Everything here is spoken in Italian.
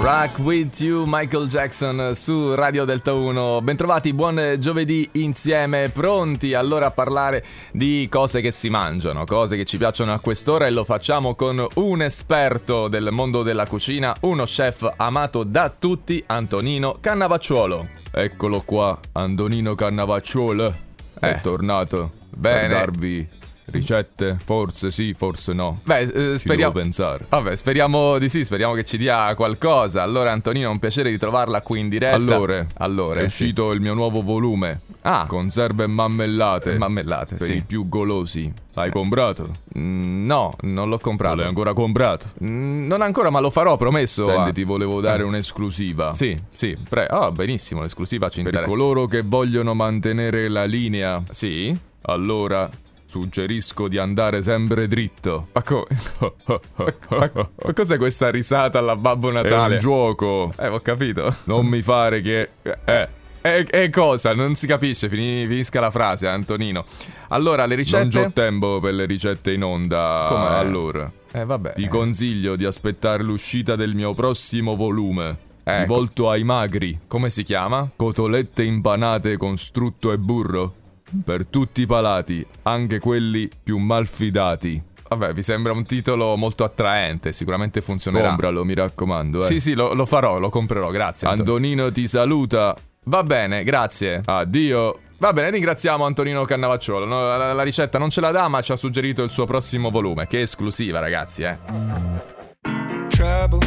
Rock with you, Michael Jackson su Radio Delta 1. Bentrovati, buon giovedì insieme, pronti allora a parlare di cose che si mangiano, cose che ci piacciono a quest'ora e lo facciamo con un esperto del mondo della cucina, uno chef amato da tutti, Antonino Cannavacciuolo. Eccolo qua, Antonino Cannavacciuolo. È Eh. tornato. Bene. Per darvi ricette, forse sì, forse no. Beh, eh, speriamo. pensare. Vabbè, speriamo di sì, speriamo che ci dia qualcosa. Allora, Antonino, è un piacere di trovarla qui in diretta. Allora, allora è sì. uscito il mio nuovo volume. Ah. Conserve mammellate. Mammellate, per sì. i più golosi. L'hai comprato? Mm, no, non l'ho comprato. L'hai ancora comprato? Mm, non ancora, ma lo farò, promesso. Senti, Ah. ti volevo dare un'esclusiva. Sì, sì, pre- ah, benissimo, l'esclusiva ci Per interessa. coloro che vogliono mantenere la linea, Sì? allora suggerisco di andare sempre dritto. Ma come? Ma cos'è questa risata alla Babbo È Natale? un gioco. Eh, ho capito. Non mi fare che... Eh, E, e cosa? Non si capisce, fini- finisca la frase, Antonino. Allora, le non ricette... c'ho tempo per le ricette in onda. Com'è? Allora, Eh, vabbè. ti consiglio di aspettare l'uscita del mio prossimo volume. Ecco. Rivolto ai magri. Come si chiama? Cotolette impanate con strutto e burro. Per tutti i palati, anche quelli più malfidati. Vabbè, vi sembra un titolo molto attraente, sicuramente funzionerà. Compralo, mi raccomando. Eh. Sì, sì, lo, lo farò, lo comprerò, grazie. Antonio. Antonino ti saluta. Va bene, grazie. Addio. Va bene, ringraziamo Antonino Cannavacciolo. No, la, la- la ricetta non ce la dà, ma ci ha suggerito il suo prossimo volume, che è esclusiva, ragazzi, eh. trouble.